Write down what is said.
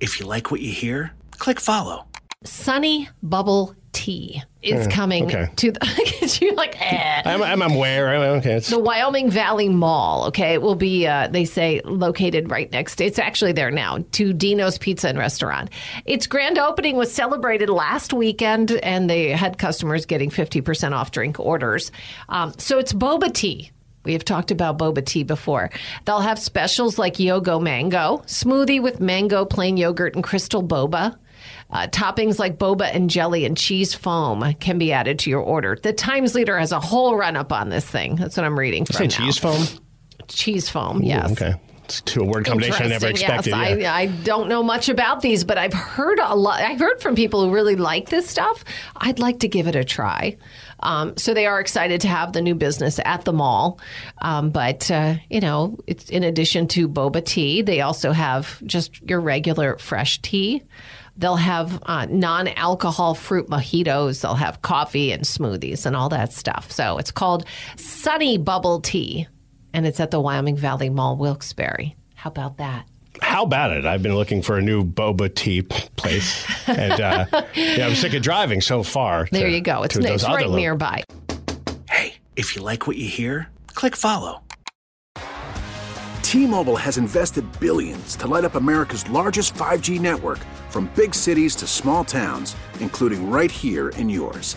Hey, if you like what you hear, click follow. Sunny Bubble Tea is Mm, coming okay. to the. you're like, eh. I'm, I'm aware. I'm, okay. It's, The Wyoming Valley Mall, okay, it will be, uh, they say, located right next. It's actually there now to Dino's Pizza and Restaurant. Its grand opening was celebrated last weekend, and they had customers getting 50% off drink orders. Um, so it's boba tea. We have talked about boba tea before. They'll have specials like Yogo Mango, smoothie with mango, plain yogurt, and crystal boba. Uh, toppings like boba and jelly and cheese foam can be added to your order. The Times Leader has a whole run up on this thing. That's what I'm reading from now. cheese foam. Cheese foam, Ooh, yes. Okay. To a word combination I never expected. Yes, yeah. I, I don't know much about these, but I've heard a lot. I've heard from people who really like this stuff. I'd like to give it a try. Um, so they are excited to have the new business at the mall. Um, but uh, you know, it's in addition to boba tea, they also have just your regular fresh tea. They'll have uh, non-alcohol fruit mojitos. They'll have coffee and smoothies and all that stuff. So it's called Sunny Bubble Tea and it's at the Wyoming Valley Mall, Wilkes-Barre. How about that? How about it? I've been looking for a new boba tea place, and uh, yeah, I'm sick of driving so far. There to- you go. It's, it's right lo- nearby. Hey, if you like what you hear, click follow. T-Mobile has invested billions to light up America's largest 5G network from big cities to small towns, including right here in yours.